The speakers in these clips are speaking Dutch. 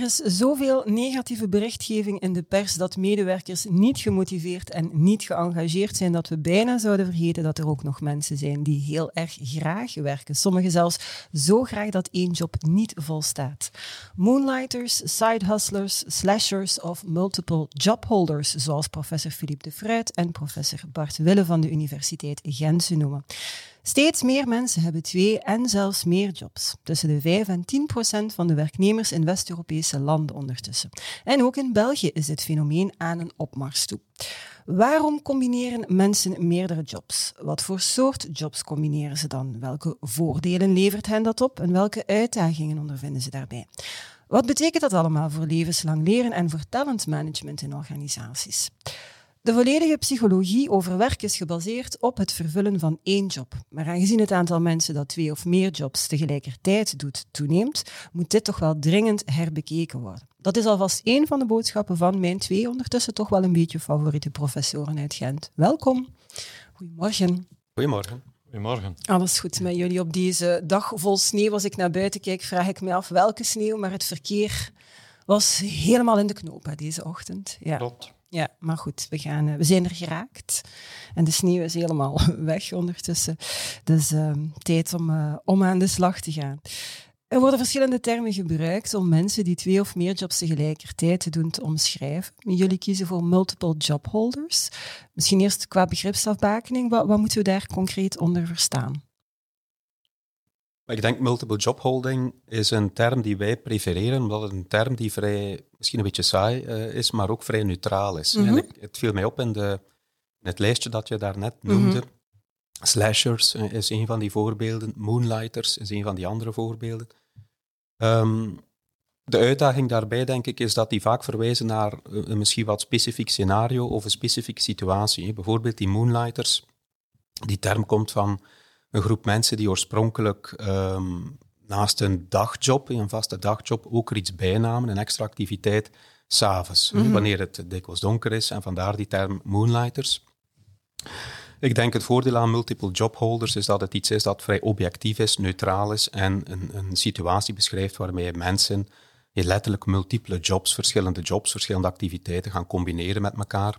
Er is zoveel negatieve berichtgeving in de pers dat medewerkers niet gemotiveerd en niet geëngageerd zijn dat we bijna zouden vergeten dat er ook nog mensen zijn die heel erg graag werken. Sommigen zelfs zo graag dat één job niet volstaat. Moonlighters, side hustlers, slashers of multiple jobholders, zoals professor Philippe de Fruit en professor Bart Wille van de Universiteit Gent noemen. Steeds meer mensen hebben twee en zelfs meer jobs. Tussen de 5 en 10 procent van de werknemers in West-Europese landen ondertussen. En ook in België is dit fenomeen aan een opmars toe. Waarom combineren mensen meerdere jobs? Wat voor soort jobs combineren ze dan? Welke voordelen levert hen dat op en welke uitdagingen ondervinden ze daarbij? Wat betekent dat allemaal voor levenslang leren en voor talentmanagement in organisaties? De volledige psychologie over werk is gebaseerd op het vervullen van één job. Maar aangezien het aantal mensen dat twee of meer jobs tegelijkertijd doet toeneemt, moet dit toch wel dringend herbekeken worden. Dat is alvast één van de boodschappen van mijn twee ondertussen toch wel een beetje favoriete professoren uit Gent. Welkom. Goedemorgen. Goedemorgen. Goedemorgen. Alles goed met jullie op deze dag vol sneeuw. Als ik naar buiten kijk, vraag ik me af welke sneeuw, maar het verkeer was helemaal in de knoop deze ochtend. Ja. Klopt. Ja, maar goed, we, gaan, eh, we zijn er geraakt. En de sneeuw is helemaal weg ondertussen. Dus uh, tijd om, uh, om aan de slag te gaan. Er worden verschillende termen gebruikt om mensen die twee of meer jobs tegelijkertijd te doen te omschrijven. Jullie kiezen voor multiple job holders. Misschien eerst qua begripsafbakening, wat, wat moeten we daar concreet onder verstaan? Ik denk multiple job holding is een term die wij prefereren, omdat het een term die vrij, misschien een beetje saai uh, is, maar ook vrij neutraal is. En ik, het viel mij op in, de, in het lijstje dat je daarnet noemde. Mm Slashers uh, is een van die voorbeelden, Moonlighters is een van die andere voorbeelden. Um, de uitdaging daarbij, denk ik, is dat die vaak verwijzen naar een misschien wat specifiek scenario of een specifieke situatie. Bijvoorbeeld die Moonlighters, die term komt van een groep mensen die oorspronkelijk ehm, naast een dagjob, een vaste dagjob, ook er iets bijnamen, een extra activiteit, s'avonds, mm wanneer het dikwijls donker is. En vandaar die term moonlighters. Ik denk het voordeel aan multiple jobholders is dat het iets is dat vrij objectief is, neutraal is en een, een situatie beschrijft waarmee mensen je letterlijk multiple jobs, verschillende jobs, verschillende activiteiten gaan combineren met elkaar.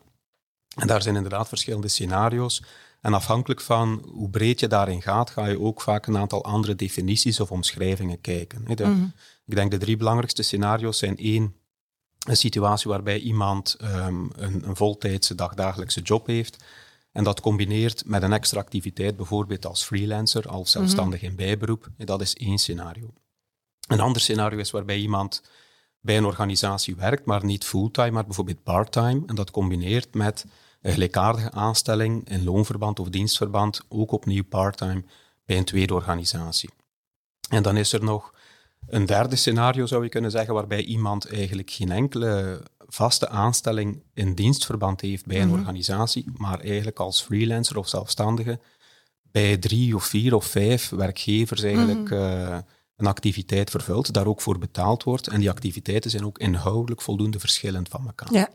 En daar zijn inderdaad verschillende scenario's. En afhankelijk van hoe breed je daarin gaat, ga je ook vaak een aantal andere definities of omschrijvingen kijken. Mhm. Ik denk de drie belangrijkste scenario's zijn één, een situatie waarbij iemand um, een, een voltijdse dagdagelijkse job heeft en dat combineert met een extra activiteit, bijvoorbeeld als freelancer, als mhm. zelfstandig in bijberoep. Dat is één scenario. Een ander scenario is waarbij iemand bij een organisatie werkt, maar niet fulltime, maar bijvoorbeeld parttime. En dat combineert met een gelijkaardige aanstelling in loonverband of dienstverband, ook opnieuw parttime bij een tweede organisatie. En dan is er nog een derde scenario, zou je kunnen zeggen, waarbij iemand eigenlijk geen enkele vaste aanstelling in dienstverband heeft bij een mhm. organisatie, maar eigenlijk als freelancer of zelfstandige bij drie of vier of vijf werkgevers eigenlijk mhm. eh, een activiteit vervult, daar ook voor betaald wordt. En die activiteiten zijn ook inhoudelijk voldoende verschillend van elkaar. Ja.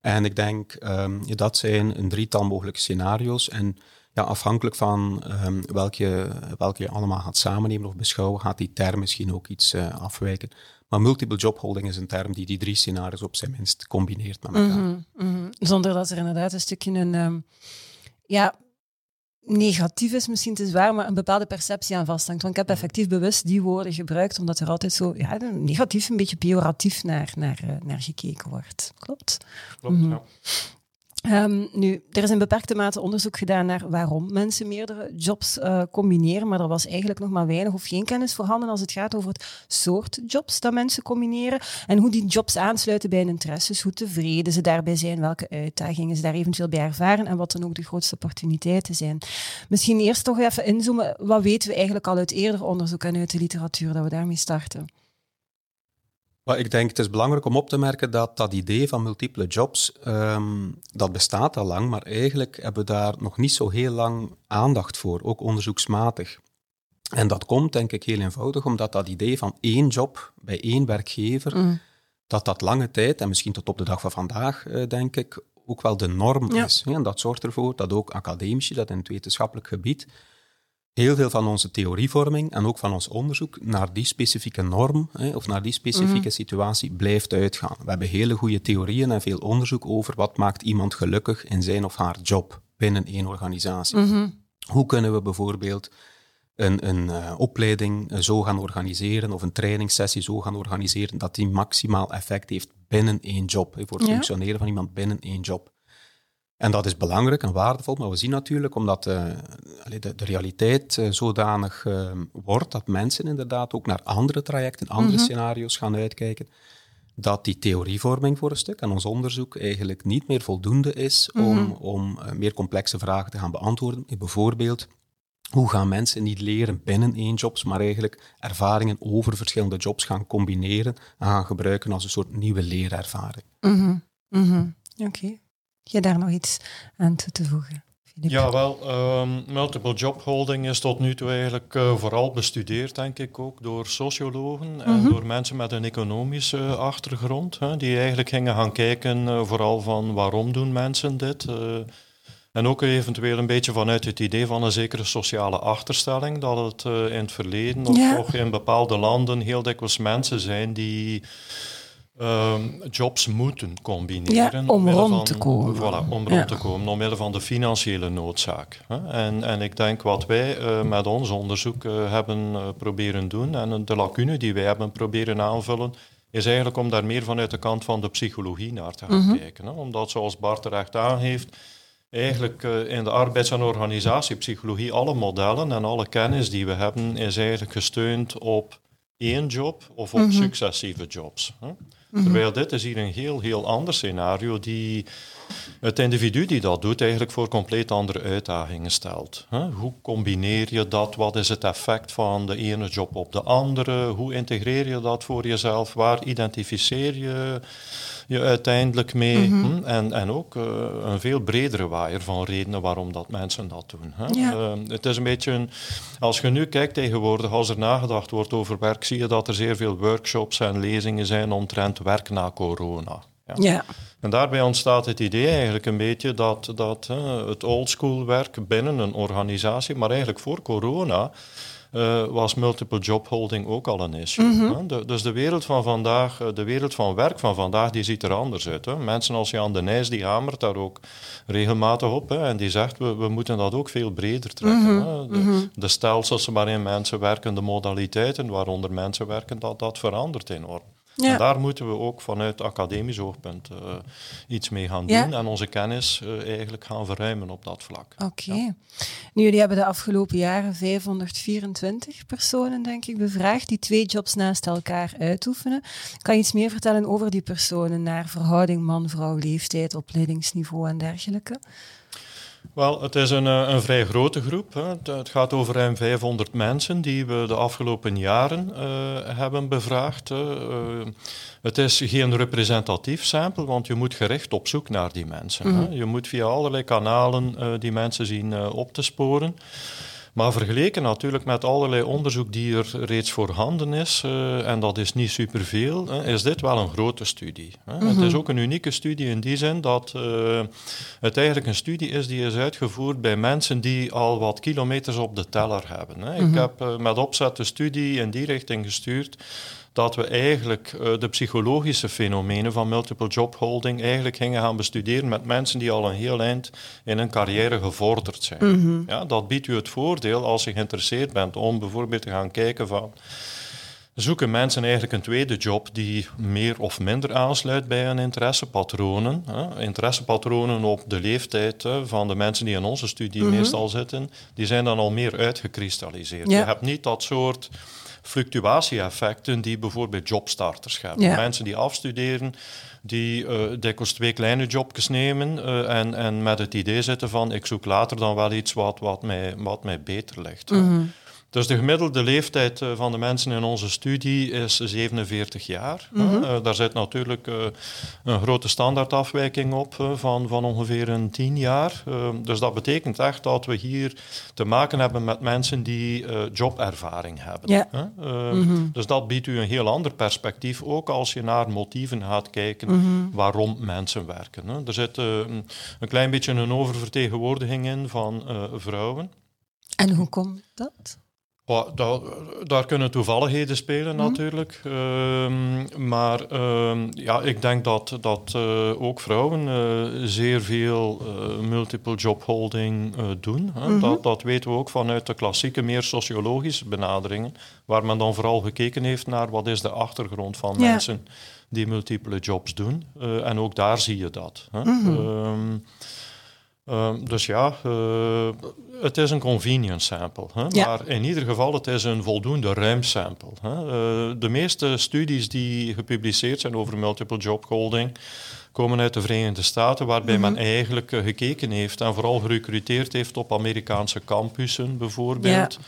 En ik denk, um, dat zijn een drietal mogelijke scenario's. En ja, afhankelijk van um, welke, welke je allemaal gaat samennemen of beschouwen, gaat die term misschien ook iets uh, afwijken. Maar multiple job holding is een term die die drie scenario's op zijn minst combineert met elkaar. Mm -hmm, Zonder dat er inderdaad een stukje een... Um, ja, negatief is misschien te zwaar, maar een bepaalde perceptie aan vasthangt. Want ik heb effectief bewust die woorden gebruikt, omdat er altijd zo ja, negatief, een beetje pejoratief naar, naar, eh, naar gekeken wordt. Klopt? Klopt, mm -hmm. ja. Um, nu, er is in beperkte mate onderzoek gedaan naar waarom mensen meerdere jobs uh, combineren, maar er was eigenlijk nog maar weinig of geen kennis voorhanden als het gaat over het soort jobs dat mensen combineren en hoe die jobs aansluiten bij hun interesses, hoe tevreden ze daarbij zijn, welke uitdagingen ze daar eventueel bij ervaren en wat dan ook de grootste opportuniteiten zijn. Misschien eerst toch even inzoomen, wat weten we eigenlijk al uit eerder onderzoek en uit de literatuur, dat we daarmee starten? Maar ik denk het is belangrijk om op te merken dat dat idee van multiple jobs, um, dat bestaat al lang, maar eigenlijk hebben we daar nog niet zo heel lang aandacht voor, ook onderzoeksmatig. En dat komt denk ik heel eenvoudig omdat dat idee van één job bij één werkgever, mm. dat dat lange tijd, en misschien tot op de dag van vandaag, uh, denk ik, ook wel de norm is. En dat zorgt ervoor dat ook academici, dat in het wetenschappelijk gebied, heel veel van onze theorievorming en ook van ons onderzoek naar die specifieke norm hè, of naar die specifieke mhm. situatie blijft uitgaan. We hebben hele goede theorieën en veel onderzoek over wat maakt iemand gelukkig in zijn of haar job binnen één organisatie. Mhm. Hoe kunnen we bijvoorbeeld een, een uh, opleiding zo gaan organiseren of een trainingssessie zo gaan organiseren dat die maximaal effect heeft binnen één job, voor het functioneren van iemand binnen één job. En dat is belangrijk en waardevol, maar we zien natuurlijk, omdat uh, de, de, realiteit uh, zodanig uh, wordt, dat mensen inderdaad ook naar andere trajecten, andere mhm. scenario's gaan uitkijken, dat die theorievorming voor een stuk en ons onderzoek eigenlijk niet meer voldoende is om, mhm. om meer complexe vragen te gaan beantwoorden. Bijvoorbeeld, hoe gaan mensen niet leren binnen één jobs, maar eigenlijk ervaringen over verschillende jobs gaan combineren en gaan gebruiken als een soort nieuwe leerervaring. Mm -hmm. Oké je daar nog iets aan toe te voegen? Ja, wel, um, multiple job holding is tot nu toe eigenlijk uh, vooral bestudeerd, denk ik ook, door sociologen en mhm. door mensen met een economische achtergrond, hè, die eigenlijk gingen gaan kijken uh, vooral van waarom doen mensen dit. En ook eventueel een beetje vanuit het idee van een zekere sociale achterstelling, dat het in het verleden of toch in bepaalde landen heel dikwijls mensen zijn die Ehm, jobs moeten combineren. om rond te komen. Voilà, om rond te komen, omwille van de financiële noodzaak. En, en ik denk wat wij uh, met ons onderzoek uh, hebben uh, proberen doen en de lacune die wij hebben proberen aanvullen, is eigenlijk om daar meer vanuit de kant van de psychologie naar te gaan mm -hmm. kijken. Hè? Omdat, zoals Bart terecht aangeeft, eigenlijk in de arbeids- en organisatiepsychologie alle modellen en alle kennis die we hebben, is eigenlijk gesteund op één job of op mm -hmm. successieve jobs. Hè? Mhm. Terwijl dit is hier een heel, heel ander scenario die het individu die dat doet eigenlijk voor compleet andere uitdagingen stelt. Hoe combineer je dat? Wat is het effect van de ene job op de andere? Hoe integreer je dat voor jezelf? Waar identificeer je je uiteindelijk mee? Mhm. En, en ook uh, een veel bredere waaier van redenen waarom dat mensen dat doen. Hè? Uh, het is een beetje, een, als je nu kijkt tegenwoordig, als er nagedacht wordt over werk, zie je dat er zeer veel workshops en lezingen zijn omtrent werk na corona. Ja. ja. En daarbij ontstaat het idee eigenlijk een beetje dat, dat uh, het oldschool werk binnen een organisatie, maar eigenlijk voor corona, uh, was multiple job holding ook al een issue. Mm de, dus de wereld van vandaag, eh, de wereld van werk van vandaag, die ziet er anders uit. Hè. Mensen als Jan de Nijs, die hamert daar ook regelmatig op. Hè, en die zegt, we, we moeten dat ook veel breder trekken. Mhm. hè. De, mhm. de, stelsels waarin mensen werken, de modaliteiten waaronder mensen werken, dat, dat verandert enorm. En daar moeten we ook vanuit academisch oogpunt uh, iets mee gaan doen en onze kennis uh, eigenlijk gaan verruimen op dat vlak. Oké. Ja. Nu, jullie hebben de afgelopen jaren 524 personen, denk ik, bevraagd die twee jobs naast elkaar uitoefenen. Kan je iets meer vertellen over die personen naar verhouding man-vrouw, leeftijd, opleidingsniveau en dergelijke? Wel, het is een, eh, een vrij grote groep. Hè. Het gaat over ruim 500 mensen die we de afgelopen jaren uh, hebben bevraagd. Uh, het is geen representatief sample, want je moet gericht op zoek naar die mensen. Mm -hmm. hè. Je moet via allerlei kanalen uh, die mensen zien op te sporen. Maar vergeleken natuurlijk met allerlei onderzoek die er reeds voorhanden is, uh, en dat is niet superveel, uh, is dit wel een grote studie. Hè. Mm -hmm. Het is ook een unieke studie in die zin dat uh, het eigenlijk een studie is die is uitgevoerd bij mensen die al wat kilometers op de teller hebben. Hè. Mm -hmm. Ik mhm. heb met opzet de studie in die richting gestuurd dat we eigenlijk uh, de psychologische fenomenen van multiple job holding eigenlijk gingen gaan bestuderen met mensen die al een heel eind in hun carrière gevorderd zijn. Mm -hmm. ja, dat biedt u het voordeel als je geïnteresseerd bent om bijvoorbeeld te gaan kijken van zoeken mensen eigenlijk een tweede job die meer of minder aansluit bij hun interessepatronen. Hè. Interessepatronen op de leeftijd hè, van de mensen die in onze studie mm -hmm. meestal zitten, die zijn dan al meer uitgekristalliseerd. Ja. Je hebt niet dat soort fluctuatie-effecten die bijvoorbeeld jobstarters hebben. Ja. Mensen die afstuderen, die uh, dikwijls twee kleine jobjes nemen uh, en, en met het idee zitten van ik zoek later dan wel iets wat, wat, mij, wat mij beter ligt. Mm -hmm. Dus de gemiddelde leeftijd eh, van de mensen in onze studie is 47 jaar. Mhm. Uh, daar zit natuurlijk uh, een grote standaardafwijking op uh, van, van ongeveer een 10 jaar. dus dat betekent echt dat we hier te maken hebben met mensen die jobervaring hebben. Mm-hmm. Dus dat biedt u een heel ander perspectief, ook als je naar motieven gaat kijken mm-hmm. waarom mensen werken. Hè. Er zit een klein beetje een oververtegenwoordiging in van vrouwen. En hoe komt dat? Daar, daar, kunnen toevalligheden spelen Mhm. natuurlijk. Um, maar um, ja, ik denk dat, dat uh, ook vrouwen uh, zeer veel uh, multiple job holding doen. Hè. Mhm. Dat, dat weten we ook vanuit de klassieke, meer sociologische benaderingen. Waar men dan vooral gekeken heeft naar wat is de achtergrond van Ja. mensen die multiple jobs doen. en ook daar zie je dat. Hè. Mhm. Um, Um, dus ja, uh, het is een convenience sample. Hè? Ja. Maar in ieder geval, het is een voldoende ruim sample. Hè? Uh, de meeste studies die gepubliceerd zijn over multiple job holding komen uit de Verenigde Staten, waarbij Mhm. men eigenlijk uh, gekeken heeft en vooral gerecruiteerd heeft op Amerikaanse campussen bijvoorbeeld.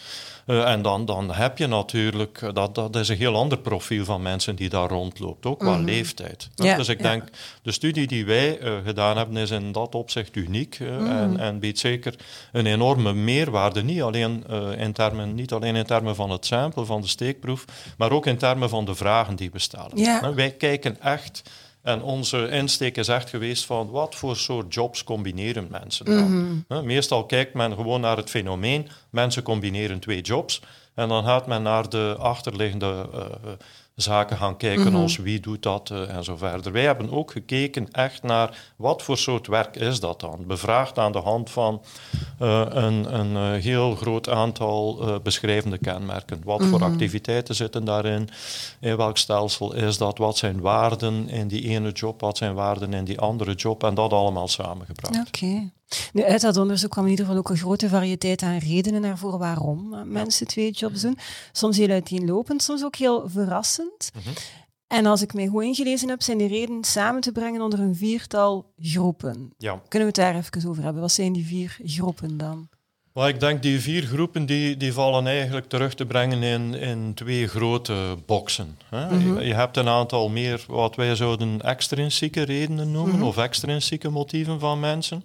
Uh, en dan, dan heb je natuurlijk, uh, dat, dat is een heel ander profiel van mensen die daar rondloopt, ook qua Mhm. leeftijd. Ja, dus ik ja. denk, de studie die wij uh, gedaan hebben is in dat opzicht uniek uh, Mhm. en, en biedt zeker een enorme meerwaarde, niet alleen, in termen, niet alleen in termen van het sample, van de steekproef, maar ook in termen van de vragen die we stellen. Ja. Wij kijken echt... En onze insteek is echt geweest van wat voor soort jobs combineren mensen dan. Mhm. Meestal kijkt men gewoon naar het fenomeen, mensen combineren twee jobs. En dan gaat men naar de achterliggende uh, zaken gaan kijken Mhm. als wie doet dat uh, en zo verder. Wij hebben ook gekeken echt naar wat voor soort werk is dat dan. Bevraagd aan de hand van uh, een, een heel groot aantal uh, beschrijvende kenmerken. Wat Mhm. voor activiteiten zitten daarin? In welk stelsel is dat? Wat zijn waarden in die ene job? Wat zijn waarden in die andere job? En dat allemaal samengebracht. Oké. Nu, uit dat onderzoek kwam in ieder geval ook een grote variëteit aan redenen naar voren waarom uh, mensen twee jobs doen. Soms heel uiteenlopend, soms ook heel verrassend. Mhm. En als ik mij goed ingelezen heb, zijn die redenen samen te brengen onder een viertal groepen. Ja. Kunnen we het daar even over hebben? Wat zijn die vier groepen dan? Maar ik denk die vier groepen die, die vallen eigenlijk terug te brengen in, in twee grote boxen. Hè. Mhm. je, je hebt een aantal meer wat wij zouden extrinsieke redenen noemen Mhm. of extrinsieke motieven van mensen.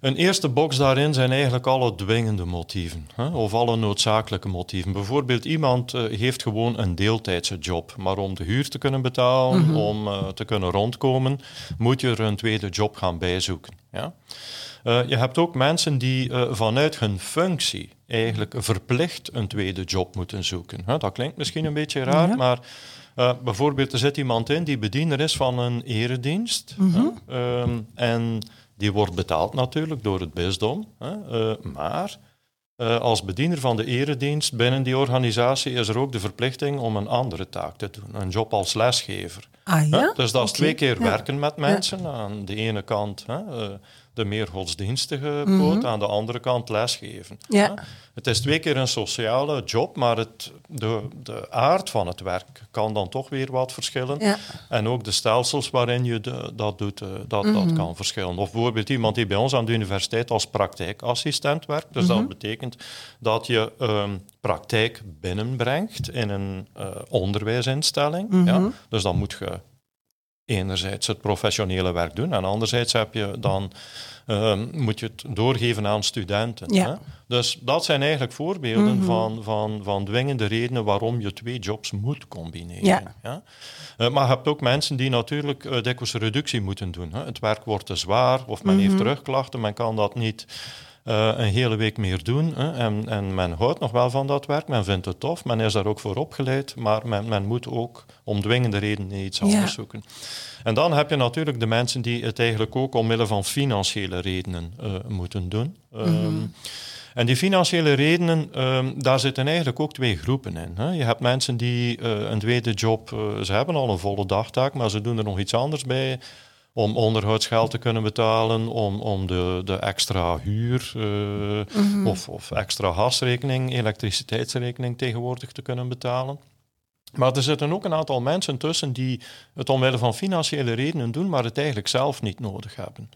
Een eerste box daarin zijn eigenlijk alle dwingende motieven hè, of alle noodzakelijke motieven. Bijvoorbeeld iemand uh, heeft gewoon een deeltijdse job, maar om de huur te kunnen betalen, Mhm. om uh, te kunnen rondkomen, moet je er een tweede job gaan bijzoeken. Ja? Uh, je hebt ook mensen die vanuit hun functie eigenlijk verplicht een tweede job moeten zoeken. Huh, dat klinkt misschien een beetje raar, maar uh, bijvoorbeeld er zit iemand in die bediener is van een eredienst. Mhm. um, en die wordt betaald natuurlijk door het bisdom. Hè, uh, maar uh, als bediener van de eredienst binnen die organisatie is er ook de verplichting om een andere taak te doen. Een job als lesgever. Ah ja? Dus dat is twee keer ja. werken met mensen. Aan de ene kant hè, uh, de meer godsdienstige Mhm. poot, aan de andere kant lesgeven. Ja. Het is twee keer een sociale job, maar het, de, de aard van het werk kan dan toch weer wat verschillen. Ja. En ook de stelsels waarin je de, dat doet, uh, dat, Mhm. dat kan verschillen. Of bijvoorbeeld iemand die bij ons aan de universiteit als praktijkassistent werkt. Dus Mhm. dat betekent dat je um, praktijk binnenbrengt in een uh, onderwijsinstelling. Mhm. Ja? Dus dan moet je enerzijds het professionele werk doen en anderzijds heb je dan, um, moet je het doorgeven aan studenten. Ja. Hè? Dus dat zijn eigenlijk voorbeelden Mhm. van, van, van dwingende redenen waarom je twee jobs moet combineren. Ja. Ja? Uh, maar je hebt ook mensen die natuurlijk uh, dikwijls reductie moeten doen. Hè? Het werk wordt te zwaar of men Mhm. heeft terugklachten, men kan dat niet uh, een hele week meer doen. Hè? En, en, men houdt nog wel van dat werk, men vindt het tof, men is daar ook voor opgeleid, maar men, men moet ook om dwingende redenen iets anders Ja. zoeken. En dan heb je natuurlijk de mensen die het eigenlijk ook omwille van financiële redenen uh, moeten doen. Um, en die financiële redenen, um, daar zitten eigenlijk ook twee groepen in. Hè. Je hebt mensen die uh, een tweede job, uh, ze hebben al een volle dagtaak, maar ze doen er nog iets anders bij om onderhoudsgeld te kunnen betalen, om, om de, de extra huur uh, Mhm. of, of extra gasrekening, elektriciteitsrekening tegenwoordig te kunnen betalen. Maar er zitten ook een aantal mensen tussen die het omwille van financiële redenen doen, maar het eigenlijk zelf niet nodig hebben.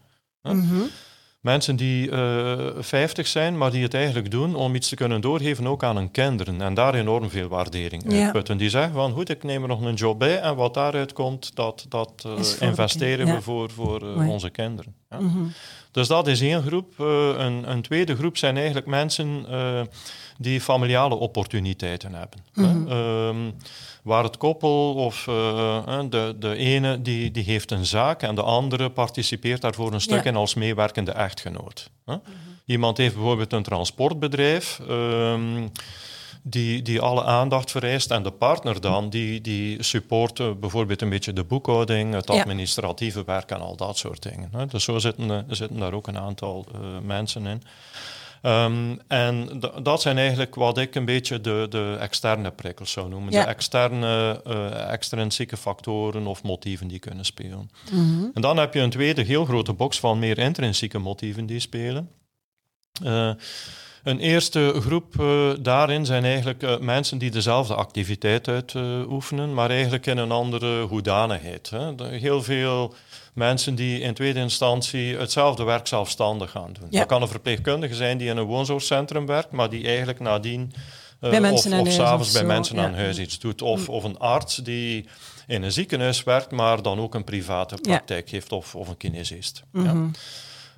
Mensen die uh, 50 zijn, maar die het eigenlijk doen om iets te kunnen doorgeven ook aan hun kinderen. En daar enorm veel waardering ja. uitputten. Die zeggen van, goed, ik neem er nog een job bij en wat daaruit komt, dat, dat uh, investeren we voor, voor uh, onze kinderen. Ja. Mm -hmm. Dus dat is één groep. Een, een, tweede groep zijn eigenlijk mensen die familiale opportuniteiten hebben. Mm -hmm. um, waar het koppel of uh, de, de ene die, die heeft een zaak en de andere participeert daarvoor een stuk in als meewerkende echtgenoot. Mm -hmm. Iemand heeft bijvoorbeeld een transportbedrijf. Um, die, die alle aandacht vereist. En de partner dan, die, die support bijvoorbeeld een beetje de boekhouding, het administratieve ja. werk en al dat soort dingen. Dus zo zitten, zitten daar ook een aantal uh, mensen in. Um, en dat zijn eigenlijk wat ik een beetje de, de externe prikkels zou noemen. Ja. De externe, uh, extrinsieke factoren of motieven die kunnen spelen. Mm -hmm. En dan heb je een tweede heel grote box van meer intrinsieke motieven die spelen. Uh, een eerste groep uh, daarin zijn eigenlijk uh, mensen die dezelfde activiteit uitoefenen, maar eigenlijk in een andere hoedanigheid. Hè. Heel veel mensen die in tweede instantie hetzelfde werk zelfstandig gaan doen. Ja. Dat kan een verpleegkundige zijn die in een woonzorgcentrum werkt, maar die eigenlijk nadien uh, of, of s'avonds bij mensen ja. aan huis iets doet. Of, of een arts die in een ziekenhuis werkt, maar dan ook een private praktijk ja. heeft of, of een kinesist. Mm -hmm. ja.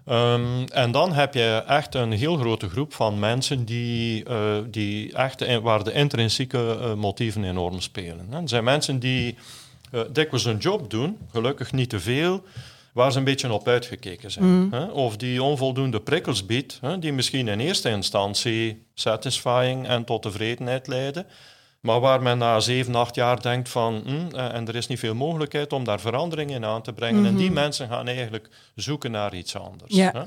Um, en dan heb je echt een heel grote groep van mensen die, uh, die echt, waar de intrinsieke uh, motieven enorm spelen. Er zijn mensen die uh, dikwijls een job doen, gelukkig niet te veel, waar ze een beetje op uitgekeken zijn. Mm. Hè? Of die onvoldoende prikkels biedt, hè? die misschien in eerste instantie satisfying en tot tevredenheid leiden, maar waar men na zeven, acht jaar denkt van, hm, en er is niet veel mogelijkheid om daar verandering in aan te brengen. Mm -hmm. En die mhm. mensen gaan eigenlijk zoeken naar iets anders. Ja. Hè?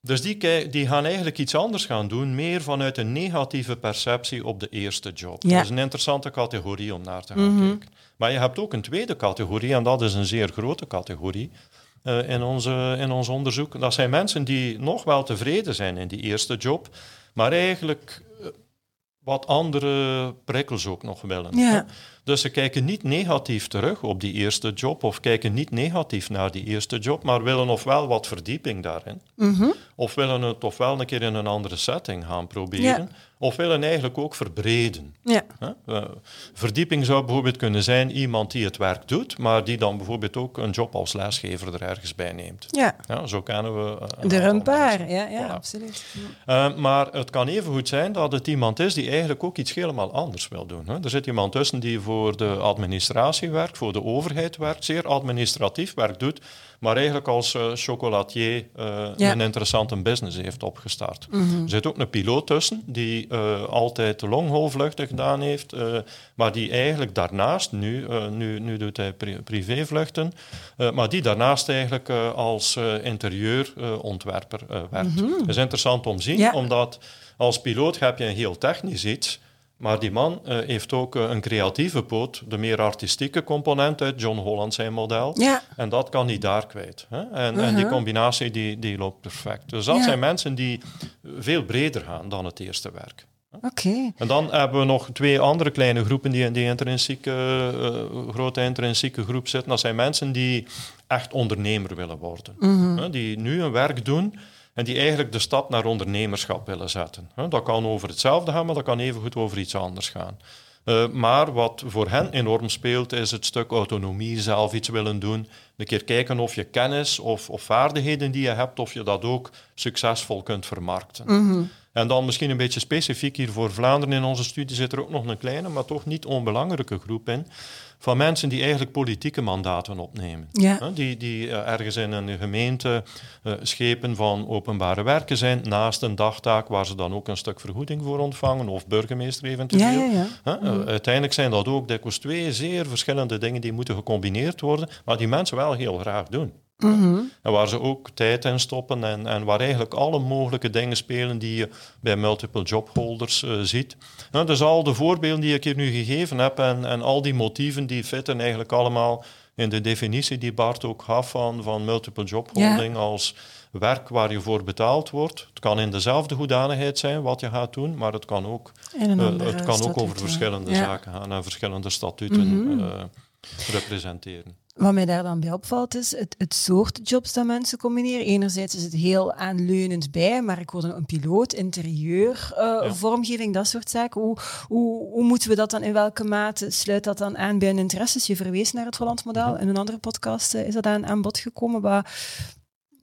Dus die, die gaan eigenlijk iets anders gaan doen, meer vanuit een negatieve perceptie op de eerste job. Ja. Dat is een interessante categorie om naar te gaan mm -hmm. kijken. Maar je hebt ook een tweede categorie, en dat is een zeer grote categorie uh, in, onze, in ons onderzoek. Dat zijn mensen die nog wel tevreden zijn in die eerste job, maar eigenlijk wat andere prikkels ook nog willen. Ja. Dus ze kijken niet negatief terug op die eerste job of kijken niet negatief naar die eerste job, maar willen ofwel wat verdieping daarin, mm -hmm. of willen het ofwel een keer in een andere setting gaan proberen, ja. Of willen eigenlijk ook verbreden. Ja. Uh, verdieping zou bijvoorbeeld kunnen zijn iemand die het werk doet, maar die dan bijvoorbeeld ook een job als lesgever er ergens bij neemt. Ja. ja zo kennen we. Er een paar, ja, ja voilà. absoluut. Uh, maar het kan even goed zijn dat het iemand is die eigenlijk ook iets helemaal anders wil doen. Hè. Er zit iemand tussen die voor de administratie werkt, voor de overheid werkt, zeer administratief werk doet, maar eigenlijk als uh, chocolatier uh, ja. een interessante business heeft opgestart. Mm -hmm. Er zit ook een piloot tussen die uh, altijd de longholvluchten gedaan heeft, maar die eigenlijk daarnaast, nu, nu, nu doet hij pri privévluchten, maar die daarnaast eigenlijk als interieurontwerper werkt. Mm -hmm. Dat is interessant om te zien, ja. omdat als piloot heb je een heel technisch iets, maar die man uh, heeft ook uh, een creatieve poot, de meer artistieke component uit John Holland zijn model. Ja. En dat kan hij daar kwijt. Hè? En, uh -huh. en, die uh-huh. combinatie die, die loopt perfect. Dus dat ja. zijn mensen die veel breder gaan dan het eerste werk. Oké. Okay. En dan hebben we nog twee andere kleine groepen die in die intrinsieke, uh, grote intrinsieke groep zitten. Dat zijn mensen die echt ondernemer willen worden. -huh. Die nu een werk doen en die eigenlijk de stap naar ondernemerschap willen zetten. Dat kan over hetzelfde gaan, maar dat kan evengoed over iets anders gaan. Uh, maar wat voor hen enorm speelt, is het stuk autonomie, zelf iets willen doen. Een keer kijken of je kennis of, of vaardigheden die je hebt, of je dat ook succesvol kunt vermarkten. Mm -hmm. En dan misschien een beetje specifiek hier voor Vlaanderen in onze studie zit er ook nog een kleine, maar toch niet onbelangrijke groep in van mensen die eigenlijk politieke mandaten opnemen. Ja. Die, die uh, ergens in een gemeente uh, schepen van openbare werken zijn, naast een dagtaak waar ze dan ook een stuk vergoeding voor ontvangen, of burgemeester eventueel. Ja, ja, ja. Uh, mm. uiteindelijk zijn dat ook dikwijls twee zeer verschillende dingen die moeten gecombineerd worden, maar die mensen wel heel graag doen. Mm -hmm. En waar ze ook tijd in stoppen en, en waar eigenlijk alle mogelijke dingen spelen die je bij multiple jobholders uh, ziet. Nou, dus al de voorbeelden die ik hier nu gegeven heb en, en al die motieven die fitten eigenlijk allemaal in de definitie die Bart ook gaf van, van multiple jobholding ja. als werk waar je voor betaald wordt. Het kan in dezelfde hoedanigheid zijn wat je gaat doen, maar het kan ook, uh, het kan ook over verschillende ja. zaken gaan en verschillende statuten mm -hmm. uh, representeren. Wat mij daar dan bij opvalt is het, het soort jobs dat mensen combineren. Enerzijds is het heel aanleunend bij, maar ik hoorde een piloot, interieur, uh, vormgeving, dat soort zaken. Hoe, hoe, hoe, moeten we dat dan, in welke mate sluit dat dan aan bij een interesses? Je verwees naar het Holland model. Mhm. In een andere podcast uh, is dat aan, aan bod gekomen. Maar,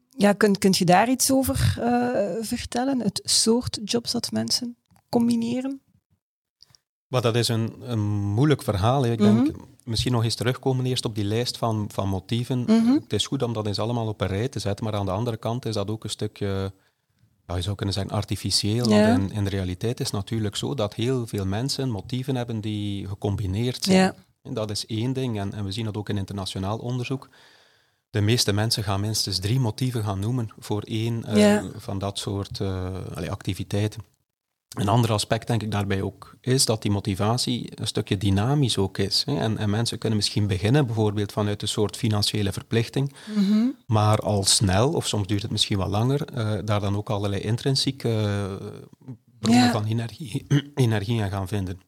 ja, kunt, kunt je daar iets over uh, vertellen? Het soort jobs dat mensen combineren? Maar dat is een, een moeilijk verhaal. Ik denk, mhm misschien nog eens terugkomen eerst op die lijst van, van motieven. Mhm. Het is goed om dat eens allemaal op een rij te zetten, maar aan de andere kant is dat ook een stukje, ja, je zou kunnen zeggen, artificieel. Want in, de realiteit is het natuurlijk zo dat heel veel mensen motieven hebben die gecombineerd zijn. En dat is één ding, en, en we zien dat ook in internationaal onderzoek. De meeste mensen gaan minstens drie motieven gaan noemen voor één uh, van dat soort uh, activiteiten. Een ander aspect, denk ik, daarbij ook is dat die motivatie een stukje dynamisch ook is. Hè. En, en, mensen kunnen misschien beginnen, bijvoorbeeld vanuit een soort financiële verplichting, mhm. maar al snel, of soms duurt het misschien wat langer, uh, daar dan ook allerlei intrinsieke uh, bronnen van energie, energie aan gaan vinden.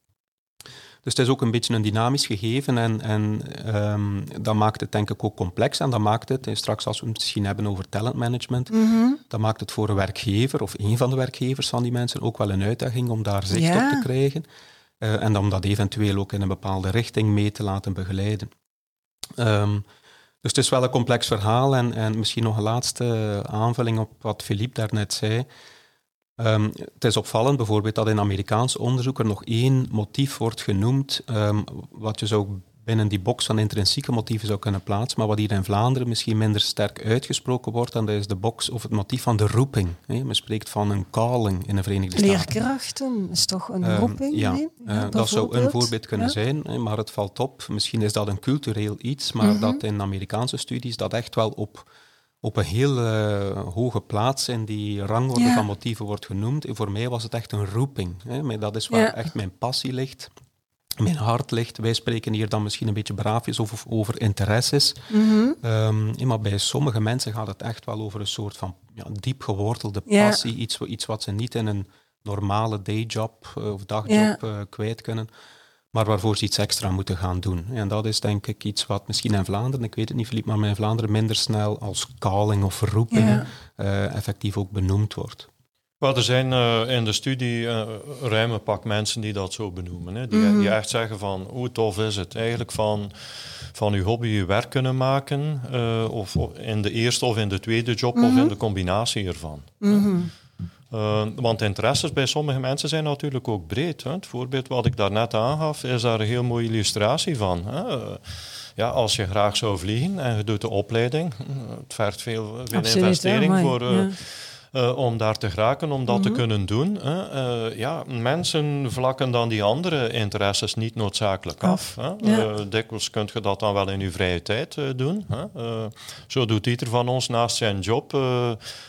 Dus het is ook een beetje een dynamisch gegeven en, en um, dat maakt het denk ik ook complex en dat maakt het, en straks als we het misschien hebben over talentmanagement, mm dat maakt het voor een werkgever of een van de werkgevers van die mensen ook wel een uitdaging om daar zicht op te krijgen uh, en om dat eventueel ook in een bepaalde richting mee te laten begeleiden. Um, dus het is wel een complex verhaal en, en misschien nog een laatste aanvulling op wat Philippe daarnet zei. Um, het is opvallend bijvoorbeeld dat in Amerikaans onderzoek er nog één motief wordt genoemd, um, wat je zou binnen die box van intrinsieke motieven zou kunnen plaatsen, maar wat hier in Vlaanderen misschien minder sterk uitgesproken wordt, en dat is de box of het motief van de roeping. Hè. Men spreekt van een calling in de Verenigde Staten. Leerkrachten is toch een um, roeping? Ja, uh, dat zou een voorbeeld kunnen zijn, hè, maar het valt op. Misschien is dat een cultureel iets, maar mm -hmm. dat in Amerikaanse studies dat echt wel op op een heel uh, hoge plaats in die rangorde van motieven wordt genoemd. En voor mij was het echt een roeping. Hè. Maar dat is waar ja. echt mijn passie ligt, mijn hart ligt. Wij spreken hier dan misschien een beetje braafjes over, over interesses. Mm -hmm. um, maar bij sommige mensen gaat het echt wel over een soort van ja, diep gewortelde passie. Iets, iets wat ze niet in een normale dayjob uh, of dagjob uh, kwijt kunnen maar waarvoor ze iets extra moeten gaan doen. En dat is denk ik iets wat misschien in Vlaanderen, ik weet het niet Philippe, maar in Vlaanderen minder snel als calling of roeping ja. uh, effectief ook benoemd wordt. Wel, er zijn uh, in de studie uh, ruime pak mensen die dat zo benoemen. Hè. Die, mm. die, echt zeggen van, hoe tof is het eigenlijk van, van uw hobby je werk kunnen maken, of, of, in de eerste of in de tweede job, mm -hmm. of in de combinatie ervan. Mm -hmm. Uh, want interesses bij sommige mensen zijn natuurlijk ook breed. Hè. Het voorbeeld wat ik daarnet aangaf, is daar een heel mooie illustratie van. Hè. Ja, als je graag zou vliegen en je doet de opleiding, het vergt veel, veel Absoluut, investering ja, voor... Uh, ja uh, om daar te geraken, om dat te mhm. kunnen doen. Hè. Uh, ja, mensen vlakken dan die andere interesses niet noodzakelijk af. af hè. Ja. Dikwijls kunt je dat dan wel in je vrije tijd doen. Hè. zo doet ieder van ons naast zijn job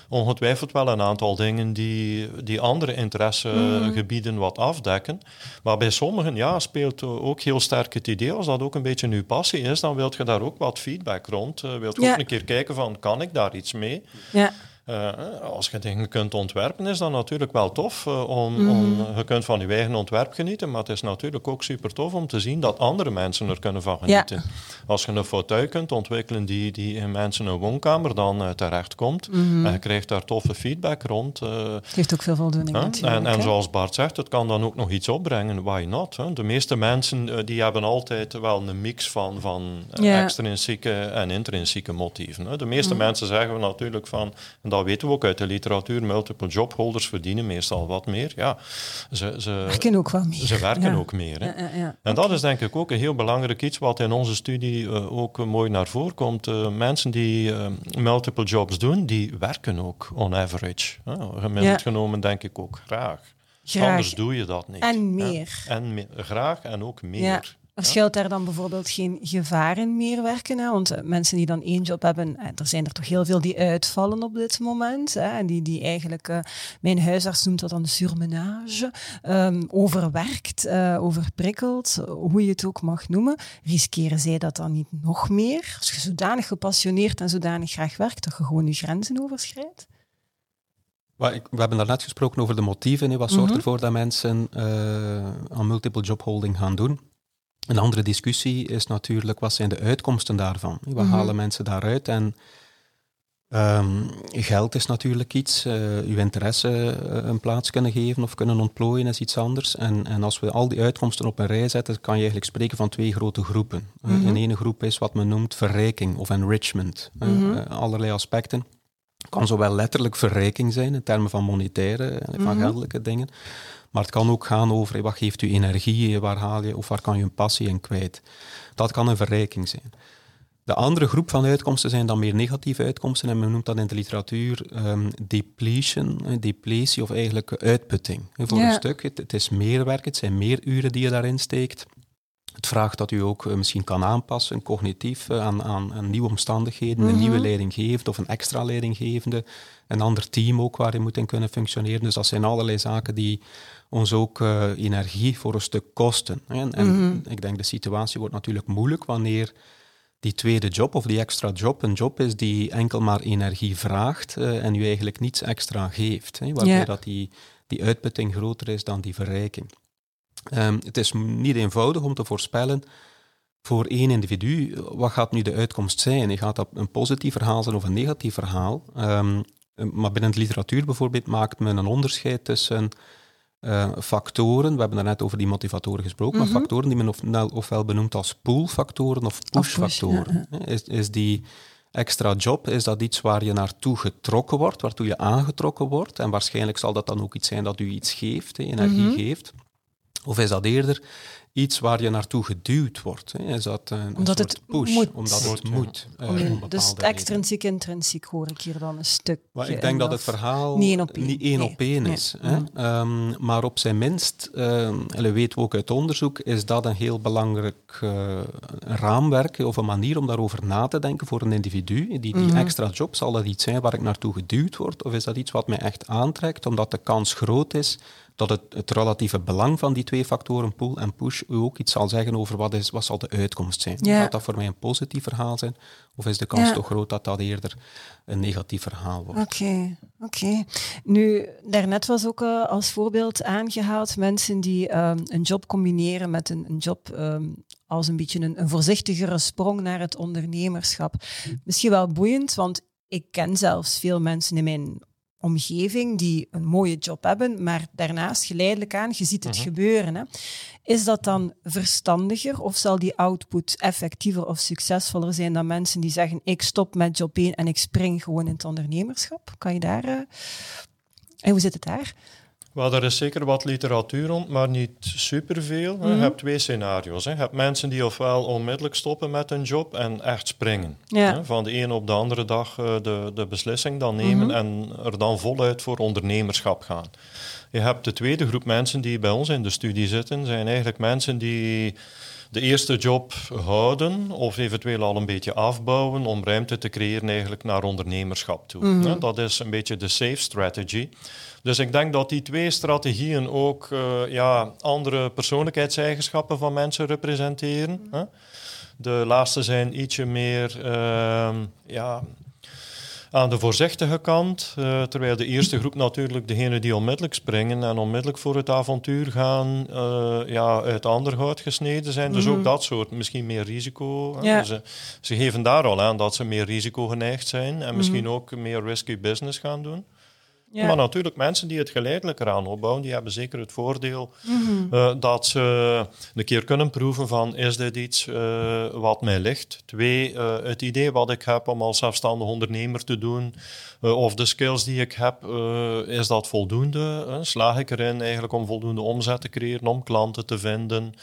ongetwijfeld wel een aantal dingen die, die andere interessegebieden mhm. wat afdekken. Maar bij sommigen ja, speelt ook heel sterk het idee, als dat ook een beetje uw passie is, dan wilt je daar ook wat feedback rond. wilt je ja. ook een keer kijken van, kan ik daar iets mee? Ja. Uh, als je dingen kunt ontwerpen, is dat natuurlijk wel tof. Uh, om, mm. om, je kunt van je eigen ontwerp genieten, maar het is natuurlijk ook super tof om te zien dat andere mensen er kunnen van genieten. Ja. Als je een fauteuil kunt ontwikkelen die, die in mensen een woonkamer dan uh, terechtkomt, mm. en je krijgt daar toffe feedback rond. het heeft ook veel voldoening En, en zoals Bart zegt, het kan dan ook nog iets opbrengen. Why not? Hè? De meeste mensen die hebben altijd wel een mix van, van yeah. extrinsieke en intrinsieke motieven. Hè? De meeste mm. mensen zeggen natuurlijk van dat weten we ook uit de literatuur. Multiple job holders verdienen meestal wat meer. Ja, ze, ze werken ook wat meer. Ze werken ook meer. Hè. Ja, ja, en dat is denk ik ook een heel belangrijk iets wat in onze studie uh, ook mooi naar voren komt. Uh, mensen die uh, multiple jobs doen, die werken ook on average. Gemiddeld genomen denk ik ook graag. graag. Anders doe je dat niet. En meer. En me graag en ook meer. Er schuilt daar dan bijvoorbeeld geen gevaar in meer werken? Hè? Want eh, mensen die dan één job hebben, eh, er zijn er toch heel veel die uitvallen op dit moment. Hè? En die, die eigenlijk, uh, mijn huisarts noemt dat dan surmenage, um, overwerkt, uh, overprikkeld, hoe je het ook mag noemen. Riskeren zij dat dan niet nog meer? Als je zodanig gepassioneerd en zodanig graag werkt, dat je gewoon je grenzen overschrijdt? We hebben daarnet gesproken over de motieven. Wat zorgt mm -hmm. ervoor dat mensen uh, aan multiple job holding gaan doen? Een andere discussie is natuurlijk, wat zijn de uitkomsten daarvan? Wat Mhm. halen mensen daaruit? En ehm, geld is natuurlijk iets, eh uw interesse eh, een plaats kunnen geven of kunnen ontplooien is iets anders. En, en als we al die uitkomsten op een rij zetten, kan je eigenlijk spreken van twee grote groepen. Eh, Mhm. Een ene groep is wat men noemt verrijking of enrichment. Mhm. allerlei aspecten. kan zowel letterlijk verrijking zijn in termen van monetaire en van geldelijke dingen. Maar het kan ook gaan over wat geeft u energie, waar haal je of waar kan je een passie in kwijt. Dat kan een verrijking zijn. De andere groep van uitkomsten zijn dan meer negatieve uitkomsten en men noemt dat in de literatuur ehm, depletion, eh, depletie of eigenlijk uitputting. Voor Ja. een stuk, het, het is meer werk, het zijn meer uren die je daarin steekt. Het vraagt dat u ook eh, misschien kan aanpassen, cognitief, eh, aan, aan, aan nieuwe omstandigheden, een Mhm. nieuwe leidinggevende of een extra leidinggevende, een ander team ook waar je moet in kunnen functioneren. Dus dat zijn allerlei zaken die ons ook eh, energie voor een stuk kosten. En, en Mhm. ik denk de situatie wordt natuurlijk moeilijk wanneer die tweede job of die extra job een job is die enkel maar energie vraagt eh, en u eigenlijk niets extra geeft. Hè, waarbij dat die, die uitputting groter is dan die verrijking. Ehm, het is niet eenvoudig om te voorspellen voor één individu, eh, wat gaat nu de uitkomst zijn? Gaat dat een positief verhaal zijn of een negatief verhaal? Ehm, eh, maar binnen de literatuur bijvoorbeeld maakt men een onderscheid tussen eh, factoren, we hebben daarnet over die motivatoren gesproken, Mhm. maar factoren die men ofwel, ofwel benoemt als pull-factoren of push-factoren. Is, is die extra job, is dat iets waar je naartoe getrokken wordt, waartoe je aangetrokken wordt? En waarschijnlijk zal dat dan ook iets zijn dat u iets geeft, hè, energie Mhm. geeft. Of is dat eerder iets waar je naartoe geduwd wordt? Hè? Is dat een, een Omdat soort het push? moet. Omdat het Moet, ja. moet. eh, Om dus redenen. extrinsiek, intrinsiek hoor ik hier dan een stuk. Maar ik denk dat het verhaal niet één op één. niet één Nee, op één nee. is. Hè? Mhm. Ehm, maar op zijn minst, um, en weten we ook uit onderzoek, is dat een heel belangrijk eh, raamwerk of een manier om daarover na te denken voor een individu. Die, die Mhm. extra job, zal dat iets zijn waar ik naartoe geduwd word? Of is dat iets wat mij echt aantrekt, omdat de kans groot is dat het, het relatieve belang van die twee factoren, pull en push, u ook iets zal zeggen over wat, is, wat zal de uitkomst zijn. Ja. Gaat dat voor mij een positief verhaal zijn? Of is de kans Ja. toch groot dat dat eerder een negatief verhaal wordt? Oké, oké. Nu, daarnet was ook eh, als voorbeeld aangehaald mensen die ehm, een job combineren met een, een job ehm, als een beetje een, een voorzichtigere sprong naar het ondernemerschap. Misschien wel boeiend, want ik ken zelfs veel mensen in mijn omgeving die een mooie job hebben, maar daarnaast geleidelijk aan, je ziet het Mhm. gebeuren. Hè. Is dat dan verstandiger of zal die output effectiever of succesvoller zijn dan mensen die zeggen ik stop met job 1 en ik spring gewoon in het ondernemerschap? Kan je daar... eh, En hoe zit het daar? Wel, er is zeker wat literatuur rond, maar niet superveel. Je Mhm. hebt twee scenario's. Hè. Je hebt mensen die ofwel onmiddellijk stoppen met een job en echt springen. Ja. Hè. Van de ene op de andere dag eh, de, de beslissing dan nemen Mhm. en er dan voluit voor ondernemerschap gaan. Je hebt de tweede groep mensen die bij ons in de studie zitten, zijn eigenlijk mensen die de eerste job houden of eventueel al een beetje afbouwen om ruimte te creëren eigenlijk naar ondernemerschap toe. Mhm. Dat is een beetje de safe strategy. Dus ik denk dat die twee strategieën ook eh, ja, andere persoonlijkheidseigenschappen van mensen representeren. Hè. De laatste zijn ietsje meer ehm, ja, aan de voorzichtige kant, eh, terwijl de eerste groep natuurlijk degene die onmiddellijk springen en onmiddellijk voor het avontuur gaan, eh, ja, uit ander hout gesneden zijn. Dus ook dat soort, misschien meer risico. hè. Ja. Ze, ze geven daar al aan dat ze meer risicogeneigd zijn en misschien Mhm. ook meer risky business gaan doen. Ja. Maar natuurlijk, mensen die het geleidelijk eraan opbouwen, die hebben zeker het voordeel Mhm. eh, dat ze een keer kunnen proeven van is dit iets eh, wat mij ligt? Twee, eh, het idee wat ik heb om als zelfstandig ondernemer te doen of de skills die ik heb, is dat voldoende? Slaag ik erin eigenlijk om voldoende omzet te creëren, om klanten te vinden,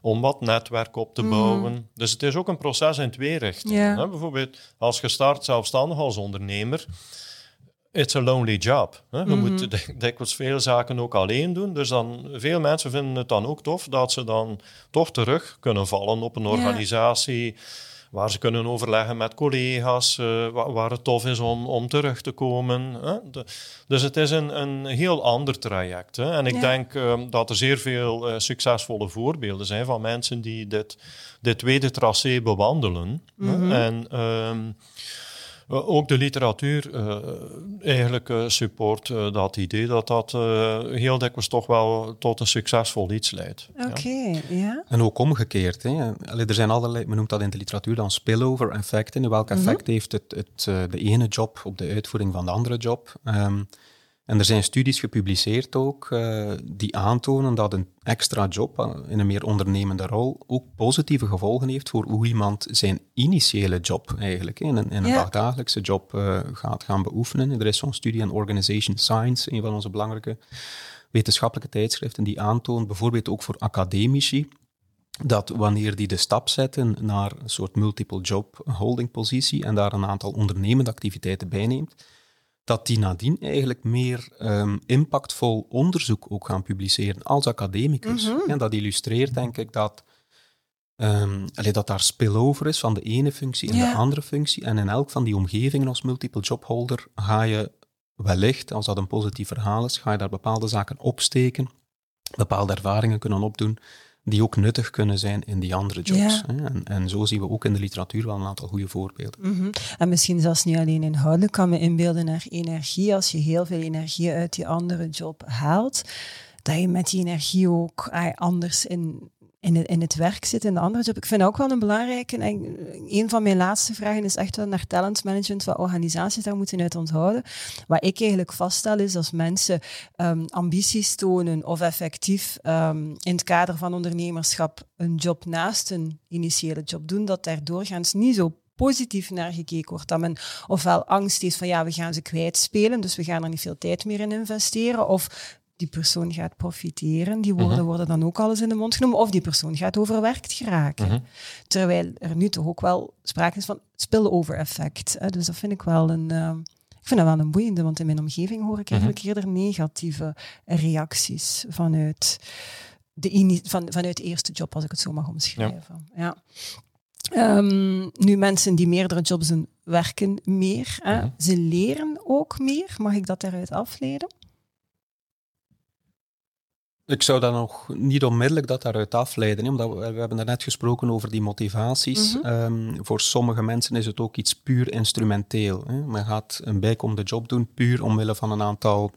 om wat netwerk op te Mhm. bouwen? Dus het is ook een proces in twee richtingen. Bijvoorbeeld als je start zelfstandig als ondernemer, It's a lonely job. Hè? Je Mhm. moet dik- dikwijls veel zaken ook alleen doen. Dus dan, veel mensen vinden het dan ook tof dat ze dan toch terug kunnen vallen op een organisatie waar ze kunnen overleggen met collega's, eh, wa- waar het tof is om, om terug te komen. Hè? De- dus het is een, een heel ander traject. Hè? En ik denk eh, dat er zeer veel eh, succesvolle voorbeelden zijn van mensen die dit, dit tweede tracé bewandelen. Mhm. En... ehm, ook de literatuur eigenlijk support dat idee dat dat heel dikwijls toch wel tot een succesvol iets leidt. Oké, ja. En ook omgekeerd. Hè. er zijn allerlei, men noemt dat in de literatuur dan spillover effecten. Welk mhm. effect heeft het, het, de ene job op de uitvoering van de andere job? Um, en er zijn studies gepubliceerd ook uh, die aantonen dat een extra job uh, in een meer ondernemende rol ook positieve gevolgen heeft voor hoe iemand zijn initiële job eigenlijk in een, in een ja. dagdagelijkse job uh, gaat gaan beoefenen. Er is zo'n studie aan Organization Science, een van onze belangrijke wetenschappelijke tijdschriften, die aantoont bijvoorbeeld ook voor academici dat wanneer die de stap zetten naar een soort multiple job holding positie en daar een aantal ondernemende activiteiten bij neemt, dat die nadien eigenlijk meer um, impactvol onderzoek ook gaan publiceren als academicus. En mhm. dat illustreert denk ik dat, um, dat daar spillover is van de ene functie in de andere functie. En in elk van die omgevingen als multiple jobholder ga je wellicht, als dat een positief verhaal is, ga je daar bepaalde zaken opsteken, bepaalde ervaringen kunnen opdoen die ook nuttig kunnen zijn in die andere jobs. En, en, zo zien we ook in de literatuur wel een aantal goede voorbeelden. Mhm. En misschien zelfs niet alleen inhoudelijk, kan me inbeelden naar energie. Als je heel veel energie uit die andere job haalt, dat je met die energie ook anders in in het, in het werk zit, in de andere job. Ik vind ook wel een belangrijke, en een van mijn laatste vragen is echt wel naar talentmanagement, wat organisaties daar moeten uit onthouden. Wat ik eigenlijk vaststel is als mensen um, ambities tonen of effectief um, in het kader van ondernemerschap een job naast een initiële job doen, dat daar doorgaans niet zo positief naar gekeken wordt. Dat men ofwel angst heeft van ja, we gaan ze kwijtspelen, dus we gaan er niet veel tijd meer in investeren. Of die persoon gaat profiteren. Die woorden mhm. worden dan ook alles in de mond genomen. Of die persoon gaat overwerkt geraken. Mhm. Terwijl er nu toch ook wel sprake is van spillover effect. Dus dat vind ik wel een... Uh, ik vind dat wel een boeiende, want in mijn omgeving hoor ik mhm. eigenlijk eerder negatieve reacties vanuit de, van, vanuit de eerste job, als ik het zo mag omschrijven. Ja. Um, nu, mensen die meerdere jobs doen, werken meer. Hè? Ze leren ook meer. Mag ik dat daaruit afleiden? Ik zou dan nog niet onmiddellijk dat daaruit afleiden, omdat we, we hebben net gesproken over die motivaties. Mhm. Ehm, voor sommige mensen is het ook iets puur instrumenteel. Hè. Men gaat een bijkomende job doen puur omwille van een aantal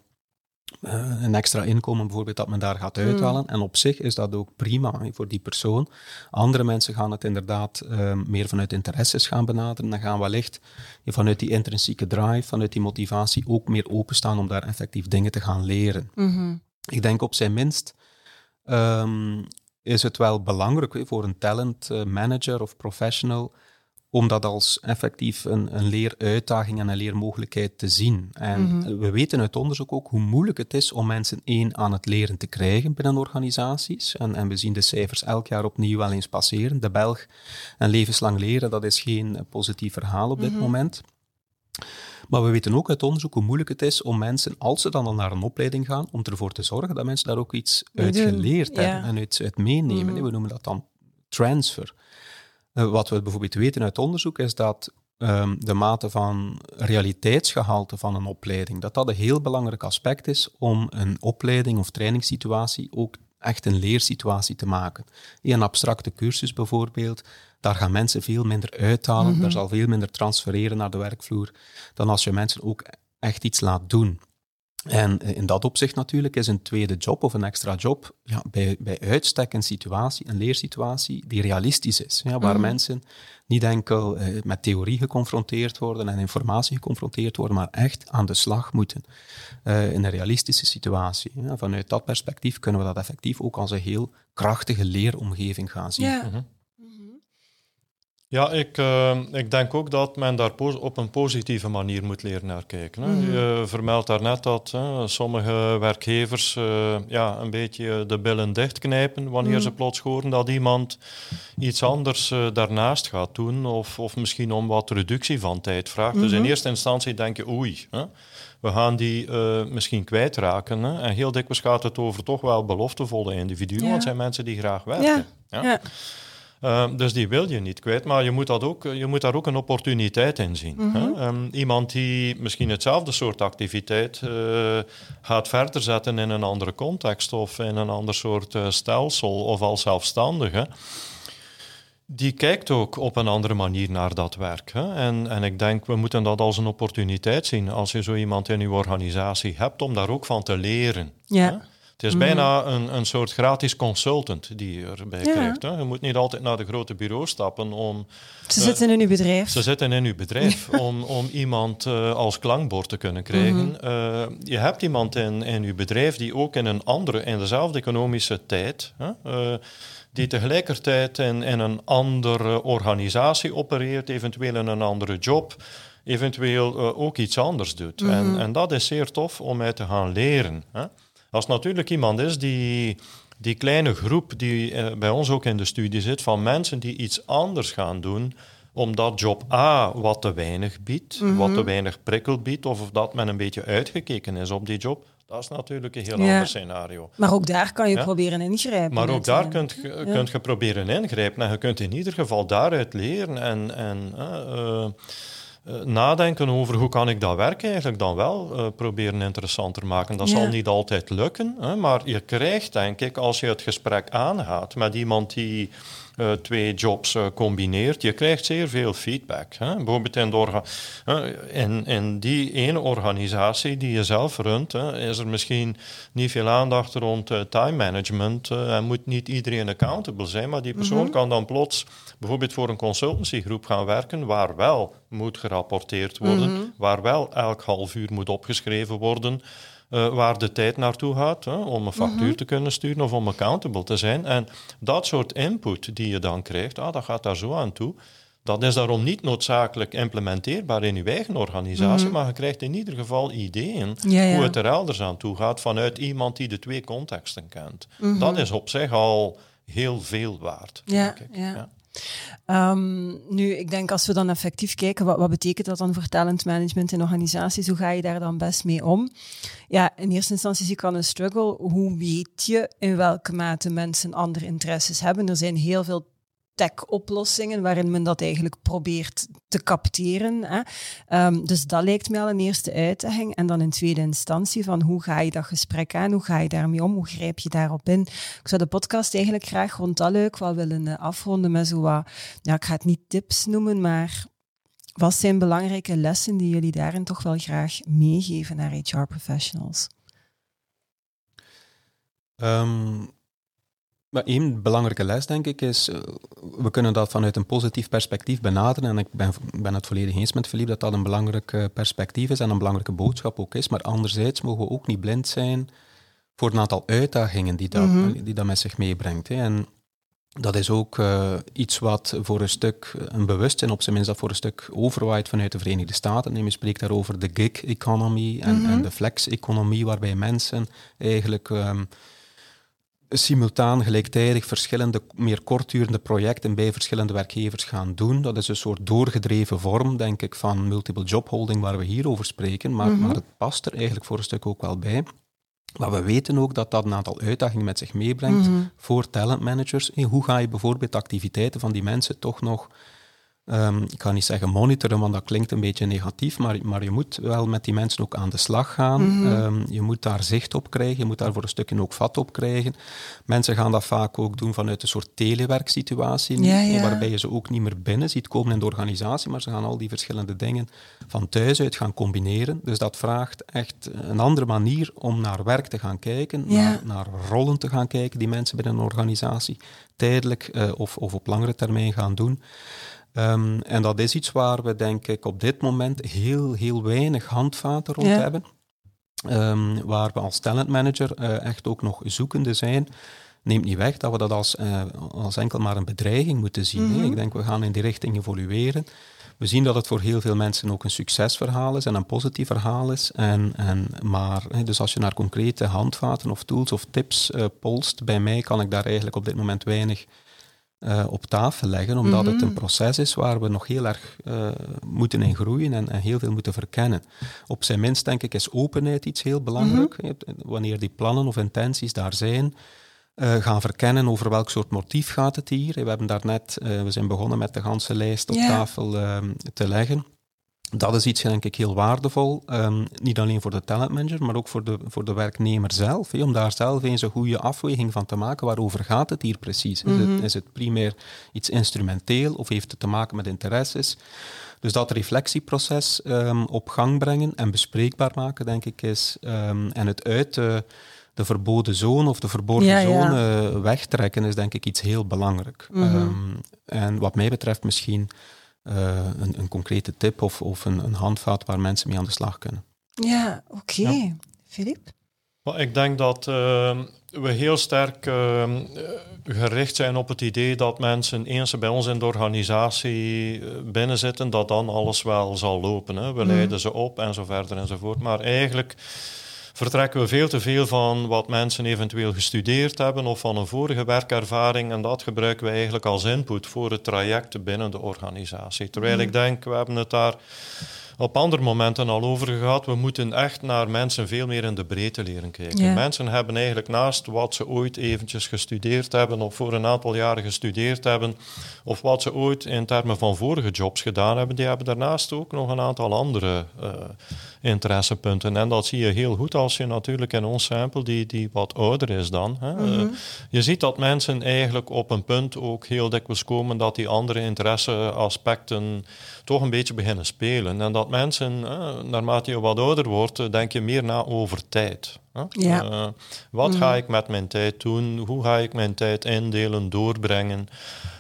uh, een extra inkomen bijvoorbeeld dat men daar gaat mhm. uithalen. En op zich is dat ook prima voor die persoon. Andere mensen gaan het inderdaad ehm, meer vanuit interesses gaan benaderen. Dan gaan wellicht vanuit die intrinsieke drive, vanuit die motivatie ook meer openstaan om daar effectief dingen te gaan leren. Mm ik denk op zijn minst um, is het wel belangrijk voor een talent eh, manager of professional om dat als effectief een, een leeruitdaging en een leermogelijkheid te zien. En mhm. we weten uit onderzoek ook hoe moeilijk het is om mensen één aan het leren te krijgen binnen organisaties. En, en we zien de cijfers elk jaar opnieuw wel eens passeren. De Belg en levenslang leren, dat is geen positief verhaal op dit mhm. moment. Maar we weten ook uit onderzoek hoe moeilijk het is om mensen, als ze dan al naar een opleiding gaan, om ervoor te zorgen dat mensen daar ook iets uit geleerd hebben en uit, uit meenemen. Mm. We noemen dat dan transfer. Uh, wat we bijvoorbeeld weten uit onderzoek is dat um, de mate van realiteitsgehalte van een opleiding, dat dat een heel belangrijk aspect is om een opleiding of trainingssituatie ook echt een leersituatie te maken. Een abstracte cursus bijvoorbeeld, daar gaan mensen veel minder uithalen, mm daar zal veel minder transfereren naar de werkvloer, dan als je mensen ook echt iets laat doen. En in dat opzicht natuurlijk is een tweede job of een extra job ja, bij, bij uitstek een situatie, een leersituatie die realistisch is. Ja, waar mhm. mensen niet enkel eh, met theorie geconfronteerd worden en informatie geconfronteerd worden, maar echt aan de slag moeten uh, in een realistische situatie. Ja, vanuit dat perspectief kunnen we dat effectief ook als een heel krachtige leeromgeving gaan zien. Ja. Mhm. Ja, ik, uh, ik denk ook dat men daar op een positieve manier moet leren naar kijken. Hè. Mm Je vermeldt daarnet dat hè, sommige werkgevers uh, ja, een beetje de billen dichtknijpen wanneer ze mhm. plots horen dat iemand iets anders uh, daarnaast gaat doen of, of misschien om wat reductie van tijd vraagt. Dus in mhm. eerste instantie denk je oei, hè, we gaan die misschien kwijtraken. Hè. En heel dikwijls gaat het over toch wel beloftevolle individuen, want het zijn mensen die graag werken. Ja. ja. Ehm, dus die wil je niet kwijt, maar je moet, dat ook, je moet daar ook een opportuniteit in zien. hè? Mhm. Ehm, iemand die misschien hetzelfde soort activiteit uh, gaat verder zetten in een andere context of in een ander soort uh, stelsel of als zelfstandige, die kijkt ook op een andere manier naar dat werk. Hè? En, en ik denk, we moeten dat als een opportuniteit zien als je zo iemand in je organisatie hebt om daar ook van te leren. Ja. Hè? Het is bijna een, een soort gratis consultant die je erbij Ja. krijgt. Hè? Je moet niet altijd naar de grote bureau stappen om... Ze Eh, zitten in uw bedrijf. Ze zitten in uw bedrijf om, om iemand eh, als klankbord te kunnen krijgen. Mhm. Eh, je hebt iemand in, in uw bedrijf die ook in een andere, in dezelfde economische tijd, hè, die tegelijkertijd in, in een andere organisatie opereert, eventueel in een andere job, eventueel ook iets anders doet. Mhm. en, en dat is zeer tof om uit te gaan leren. Hè. Als natuurlijk iemand is die die kleine groep die eh, bij ons ook in de studie zit, van mensen die iets anders gaan doen, omdat job A wat te weinig biedt, wat te weinig prikkel biedt, of dat men een beetje uitgekeken is op die job, dat is natuurlijk een heel Ja. ander scenario. Maar ook daar kan je Ja. proberen ingrijpen. Maar ook daar natuurlijk. kunt je, kunt je proberen ingrijpen en je kunt in ieder geval daaruit leren en, en eh, eh, eh, nadenken over hoe kan ik dat werk eigenlijk dan wel eh, proberen interessanter maken. Dat Ja. zal niet altijd lukken, hè, maar je krijgt denk ik als je het gesprek aangaat met iemand die eh, twee jobs eh, combineert, je krijgt zeer veel feedback. Hè. Bijvoorbeeld in, de eh, in, in die ene organisatie die je zelf runt, hè, is er misschien niet veel aandacht rond time management en moet niet iedereen accountable zijn, maar die persoon kan dan plots bijvoorbeeld voor een consultancygroep gaan werken waar wel moet gerapporteerd worden, waar wel elk half uur moet opgeschreven worden, eh, waar de tijd naartoe gaat hè, om een factuur te kunnen sturen of om accountable te zijn. En dat soort input die je dan krijgt, ah, dat gaat daar zo aan toe. Dat is daarom niet noodzakelijk implementeerbaar in je eigen organisatie, maar je krijgt in ieder geval ideeën Ja, ja. hoe het er elders aan toe gaat vanuit iemand die de twee contexten kent. Dat is op zich al heel veel waard. Ja, denk ik. ja. Ehm, nu, ik denk als we dan effectief kijken, wat, wat betekent dat dan voor talentmanagement in organisaties? Hoe ga je daar dan best mee om? Ja, in eerste instantie zie ik al een struggle. Hoe weet je in welke mate mensen andere interesses hebben? Er zijn heel veel tech-oplossingen waarin men dat eigenlijk probeert te capteren. Hè. Ehm, dus dat lijkt mij al een eerste uitdaging. En dan in tweede instantie van hoe ga je dat gesprek aan? Hoe ga je daarmee om? Hoe grijp je daarop in? Ik zou de podcast eigenlijk graag rond dat leuk wel willen eh, afronden met zo wat, ja, ik ga het niet tips noemen, maar wat zijn belangrijke lessen die jullie daarin toch wel graag meegeven naar HR-professionals? Ehm, maar één belangrijke les, denk ik, is, eh, we kunnen dat vanuit een positief perspectief benaderen. En ik ben, ben het volledig eens met Philippe dat dat een belangrijk eh, perspectief is en een belangrijke boodschap ook is. Maar anderzijds mogen we ook niet blind zijn voor een aantal uitdagingen die dat, Mhm. die dat met zich meebrengt. Hè. En dat is ook eh, iets wat voor een stuk een bewustzijn, op zijn minst dat voor een stuk overwaait vanuit de Verenigde Staten. Neem je spreekt daar over de gig economy en, Mhm. en de flex economie, waarbij mensen eigenlijk ehm, simultaan gelijktijdig verschillende meer kortdurende projecten bij verschillende werkgevers gaan doen. Dat is een soort doorgedreven vorm, denk ik, van multiple job holding waar we hier over spreken, maar, Mhm. maar het past er eigenlijk voor een stuk ook wel bij. Maar we weten ook dat dat een aantal uitdagingen met zich meebrengt Mhm. voor talentmanagers. Hoe ga je bijvoorbeeld activiteiten van die mensen toch nog, ehm, ik ga niet zeggen monitoren, want dat klinkt een beetje negatief, maar, maar je moet wel met die mensen ook aan de slag gaan. Mhm. Ehm, je moet daar zicht op krijgen, je moet daar voor een stukje ook vat op krijgen. Mensen gaan dat vaak ook doen vanuit een soort telewerksituatie, Ja, ja. waarbij je ze ook niet meer binnen ziet komen in de organisatie, maar ze gaan al die verschillende dingen van thuis uit gaan combineren. Dus dat vraagt echt een andere manier om naar werk te gaan kijken, Ja. naar, naar rollen te gaan kijken die mensen binnen een organisatie tijdelijk eh, of, of op langere termijn gaan doen. Ehm, en dat is iets waar we denk ik op dit moment heel, heel weinig handvaten rond Ja. hebben. Ehm, waar we als talentmanager eh, echt ook nog zoekende zijn. Neemt niet weg dat we dat als, eh, als enkel maar een bedreiging moeten zien. Mhm. Ik denk we gaan in die richting evolueren. We zien dat het voor heel veel mensen ook een succesverhaal is en een positief verhaal is. En, en, maar dus als je naar concrete handvaten of tools of tips eh, polst, bij mij kan ik daar eigenlijk op dit moment weinig eh, op tafel leggen, omdat Mhm. het een proces is waar we nog heel erg eh, moeten in groeien en, en heel veel moeten verkennen. Op zijn minst, denk ik, is openheid iets heel belangrijk. hè. Wanneer die plannen of intenties daar zijn, eh, gaan verkennen over welk soort motief gaat het hier. We hebben daarnet, eh we zijn begonnen met de ganse lijst op tafel eh, te leggen. Dat is iets, denk ik, heel waardevol. Um, niet alleen voor de talentmanager, maar ook voor de, voor de werknemer zelf. om daar zelf eens een goede afweging van te maken. Waarover gaat het hier precies? Is, het, mhm. is het primair iets instrumenteel of heeft het te maken met interesses? Dus dat reflectieproces um, op gang brengen en bespreekbaar maken, denk ik, is. Um, en het uit de, de verboden zone of de verborgen zone wegtrekken, is denk ik iets heel belangrijk. Mhm. en wat mij betreft misschien een, een, concrete tip of, of een, een, handvaat waar mensen mee aan de slag kunnen. Ja, oké. Filip? Ik denk dat uh, we heel sterk uh, gericht zijn op het idee dat mensen, eens ze bij ons in de organisatie binnenzitten, dat dan alles wel zal lopen. Hè. We mm. leiden ze op en zo verder enzovoort. Maar eigenlijk vertrekken we veel te veel van wat mensen eventueel gestudeerd hebben of van een vorige werkervaring. En dat gebruiken we eigenlijk als input voor het traject binnen de organisatie. Terwijl ik mhm. denk, we hebben het daar op andere momenten al over gehad. We moeten echt naar mensen veel meer in de breedte leren kijken. Mensen hebben eigenlijk naast wat ze ooit eventjes gestudeerd hebben of voor een aantal jaren gestudeerd hebben, of wat ze ooit in termen van vorige jobs gedaan hebben, die hebben daarnaast ook nog een aantal andere uh, interessepunten. En dat zie je heel goed als je natuurlijk in ons sample, die, die wat ouder is dan. Hè. Mhm. Eh, je ziet dat mensen eigenlijk op een punt ook heel dikwijls komen dat die andere interesseaspecten toch een beetje beginnen spelen. En dat mensen, eh, naarmate je wat ouder wordt, eh, denk je meer na over tijd. Ja. Uh, wat ga mhm. ik met mijn tijd doen? Hoe ga ik mijn tijd indelen, doorbrengen?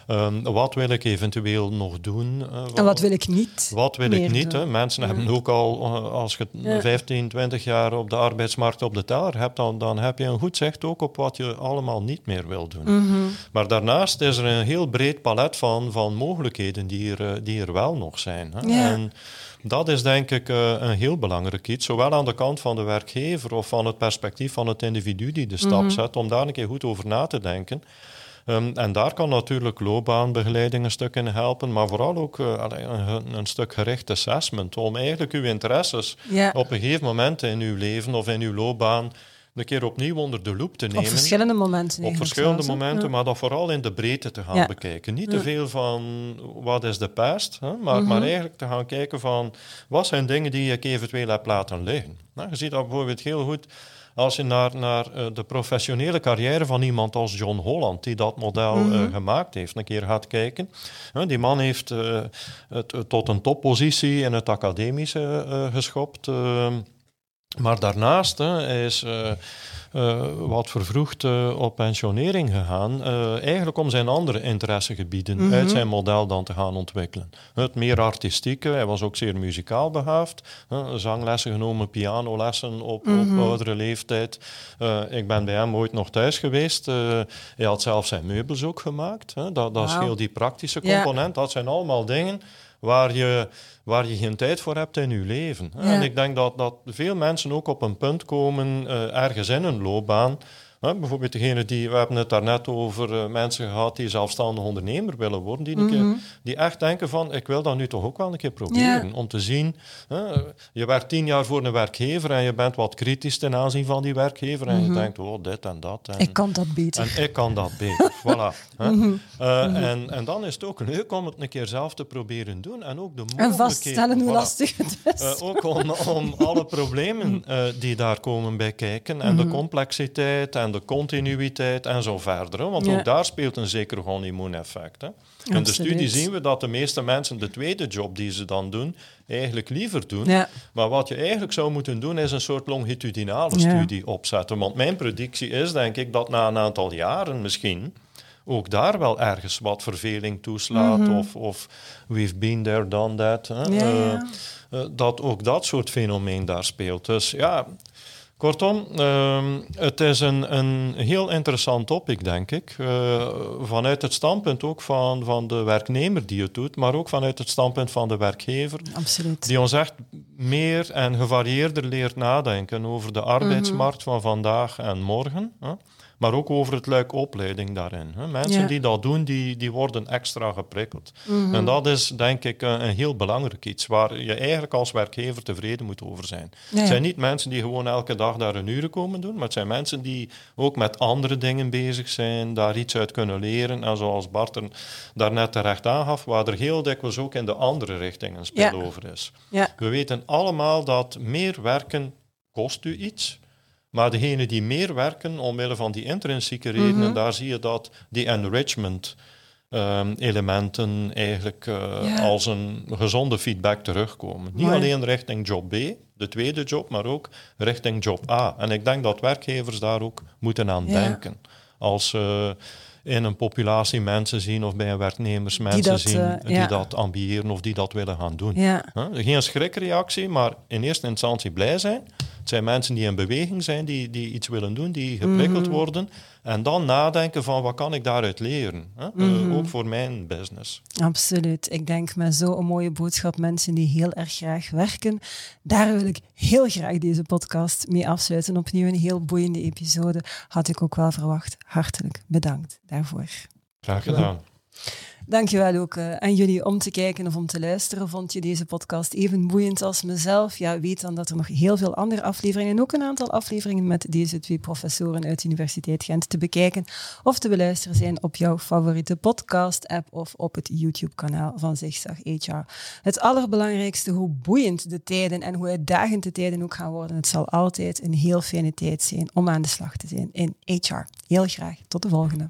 Um, wat wil ik eventueel nog doen? Uh, en wat wil ik niet? Wat wil ik niet? Hè? Mensen hebben ook al, uh, als je ja. 15, 20 jaar op de arbeidsmarkt op de teller hebt, dan, dan heb je een goed zicht ook op wat je allemaal niet meer wil doen. Mm -hmm. Maar daarnaast is er een heel breed palet van, van mogelijkheden die er, die er wel nog zijn. Hè? Ja. En, dat is denk ik uh, een heel belangrijk iets, zowel aan de kant van de werkgever of van het perspectief van het individu die de stap mm -hmm. zet, om daar een keer goed over na te denken. Um, en daar kan natuurlijk loopbaanbegeleiding een stuk in helpen, maar vooral ook uh, een, een, stuk gericht assessment, om eigenlijk uw interesses ja. op een gegeven moment in uw leven of in uw loopbaan een keer opnieuw onder de loep te nemen. Op verschillende momenten. Op verschillende momenten, maar dat vooral in de breedte te gaan bekijken. Niet te veel van wat is de past, hè, maar, maar mhm. eigenlijk te gaan kijken van wat zijn dingen die ik eventueel heb laten liggen. Nou, je ziet dat bijvoorbeeld heel goed als je naar, naar uh, de professionele carrière van iemand als John Holland, die dat model mm -hmm. uh, gemaakt heeft, een keer gaat kijken. Uh, die man heeft het tot een toppositie in het academische geschopt. Maar daarnaast is uh, wat vervroegd uh, op pensionering gegaan. Eigenlijk om zijn andere interessegebieden mm -hmm. uit zijn model dan te gaan ontwikkelen. Het meer artistieke, hij was ook zeer muzikaal behaafd. zanglessen genomen, pianolessen op, mm -hmm. op mhm. oudere leeftijd. ik ben bij hem ooit nog thuis geweest. hij had zelf zijn meubels ook gemaakt. Dat, dat wow. is heel die praktische component. Dat zijn allemaal dingen waar je, waar je geen tijd voor hebt in je leven. En ik denk dat, dat veel mensen ook op een punt komen uh, ergens in hun loopbaan bijvoorbeeld degene die, we hebben het daarnet over uh, mensen gehad die zelfstandig ondernemer willen worden, die, keer, mhm. die echt denken van, ik wil dat nu toch ook wel een keer proberen, om te zien, je werkt tien jaar voor een werkgever en je bent wat kritisch ten aanzien van die werkgever en je mhm. denkt, oh, dit en dat. En, ik kan dat beter. En ik kan dat beter, voilà. Mhm. Eh, en, en dan is het ook leuk om het een keer zelf te proberen doen en ook de mogelijkheden... En vaststellen hoe lastig het is. Uh, ook om, om alle problemen die daar komen bij kijken en de complexiteit en de continuïteit en zo verder. Want ook daar speelt een zeker honeymoon-effect. In de studie zien we dat de meeste mensen de tweede job die ze dan doen, eigenlijk liever doen. Maar wat je eigenlijk zou moeten doen, is een soort longitudinale studie opzetten. Want mijn predictie is, denk ik, dat na een aantal jaren misschien ook daar wel ergens wat verveling toeslaat. Mhm. of, of we've been there, done that. Uh, uh, dat ook dat soort fenomeen daar speelt. Dus ja, Kortom, uh, het is een, een heel interessant topic, denk ik. Uh, vanuit het standpunt ook van, van de werknemer die het doet, maar ook vanuit het standpunt van de werkgever. Absoluut. Die ons echt meer en gevarieerder leert nadenken over de arbeidsmarkt van vandaag en morgen. Maar ook over het luik opleiding daarin. Hè. Mensen die dat doen, die, die worden extra geprikkeld. Mhm. En dat is denk ik een, een, heel belangrijk iets waar je eigenlijk als werkgever tevreden moet over zijn. Het zijn niet mensen die gewoon elke dag daar een uren komen doen, maar het zijn mensen die ook met andere dingen bezig zijn, daar iets uit kunnen leren. En zoals Bart er daarnet terecht aangaf, waar er heel dikwijls ook in de andere richting een spel over is. Ja. We weten allemaal dat meer werken kost u iets. Maar degenen die meer werken, omwille van die intrinsieke redenen, Mhm. daar zie je dat die enrichment ehm, elementen eigenlijk eh, Ja. als een gezonde feedback terugkomen. Niet Mooi. alleen richting job B, de tweede job, maar ook richting job A. En ik denk dat werkgevers daar ook moeten aan Ja. denken. Als ze in een populatie mensen zien of bij een werknemers mensen dat, zien eh, die ja. dat ambiëren of die dat willen gaan doen. Ja. Huh? Geen schrikreactie, maar in eerste instantie blij zijn. Het zijn mensen die in beweging zijn, die, die iets willen doen, die geprikkeld Mhm. worden. En dan nadenken van wat kan ik daaruit leren? Hè? Eh, Mhm. ook voor mijn business. Absoluut. Ik denk met zo'n mooie boodschap, mensen die heel erg graag werken, daar wil ik heel graag deze podcast mee afsluiten. Opnieuw een heel boeiende episode, had ik ook wel verwacht. Hartelijk bedankt daarvoor. Graag gedaan. Dankjewel ook eh, aan jullie om te kijken of om te luisteren. Vond je deze podcast even boeiend als mezelf? Ja, weet dan dat er nog heel veel andere afleveringen en ook een aantal afleveringen met deze twee professoren uit de Universiteit Gent te bekijken of te beluisteren zijn op jouw favoriete podcast-app of op het YouTube-kanaal van Zigzag HR. Het allerbelangrijkste, hoe boeiend de tijden en hoe uitdagend de tijden ook gaan worden, het zal altijd een heel fijne tijd zijn om aan de slag te zijn in HR. Heel graag. Tot de volgende.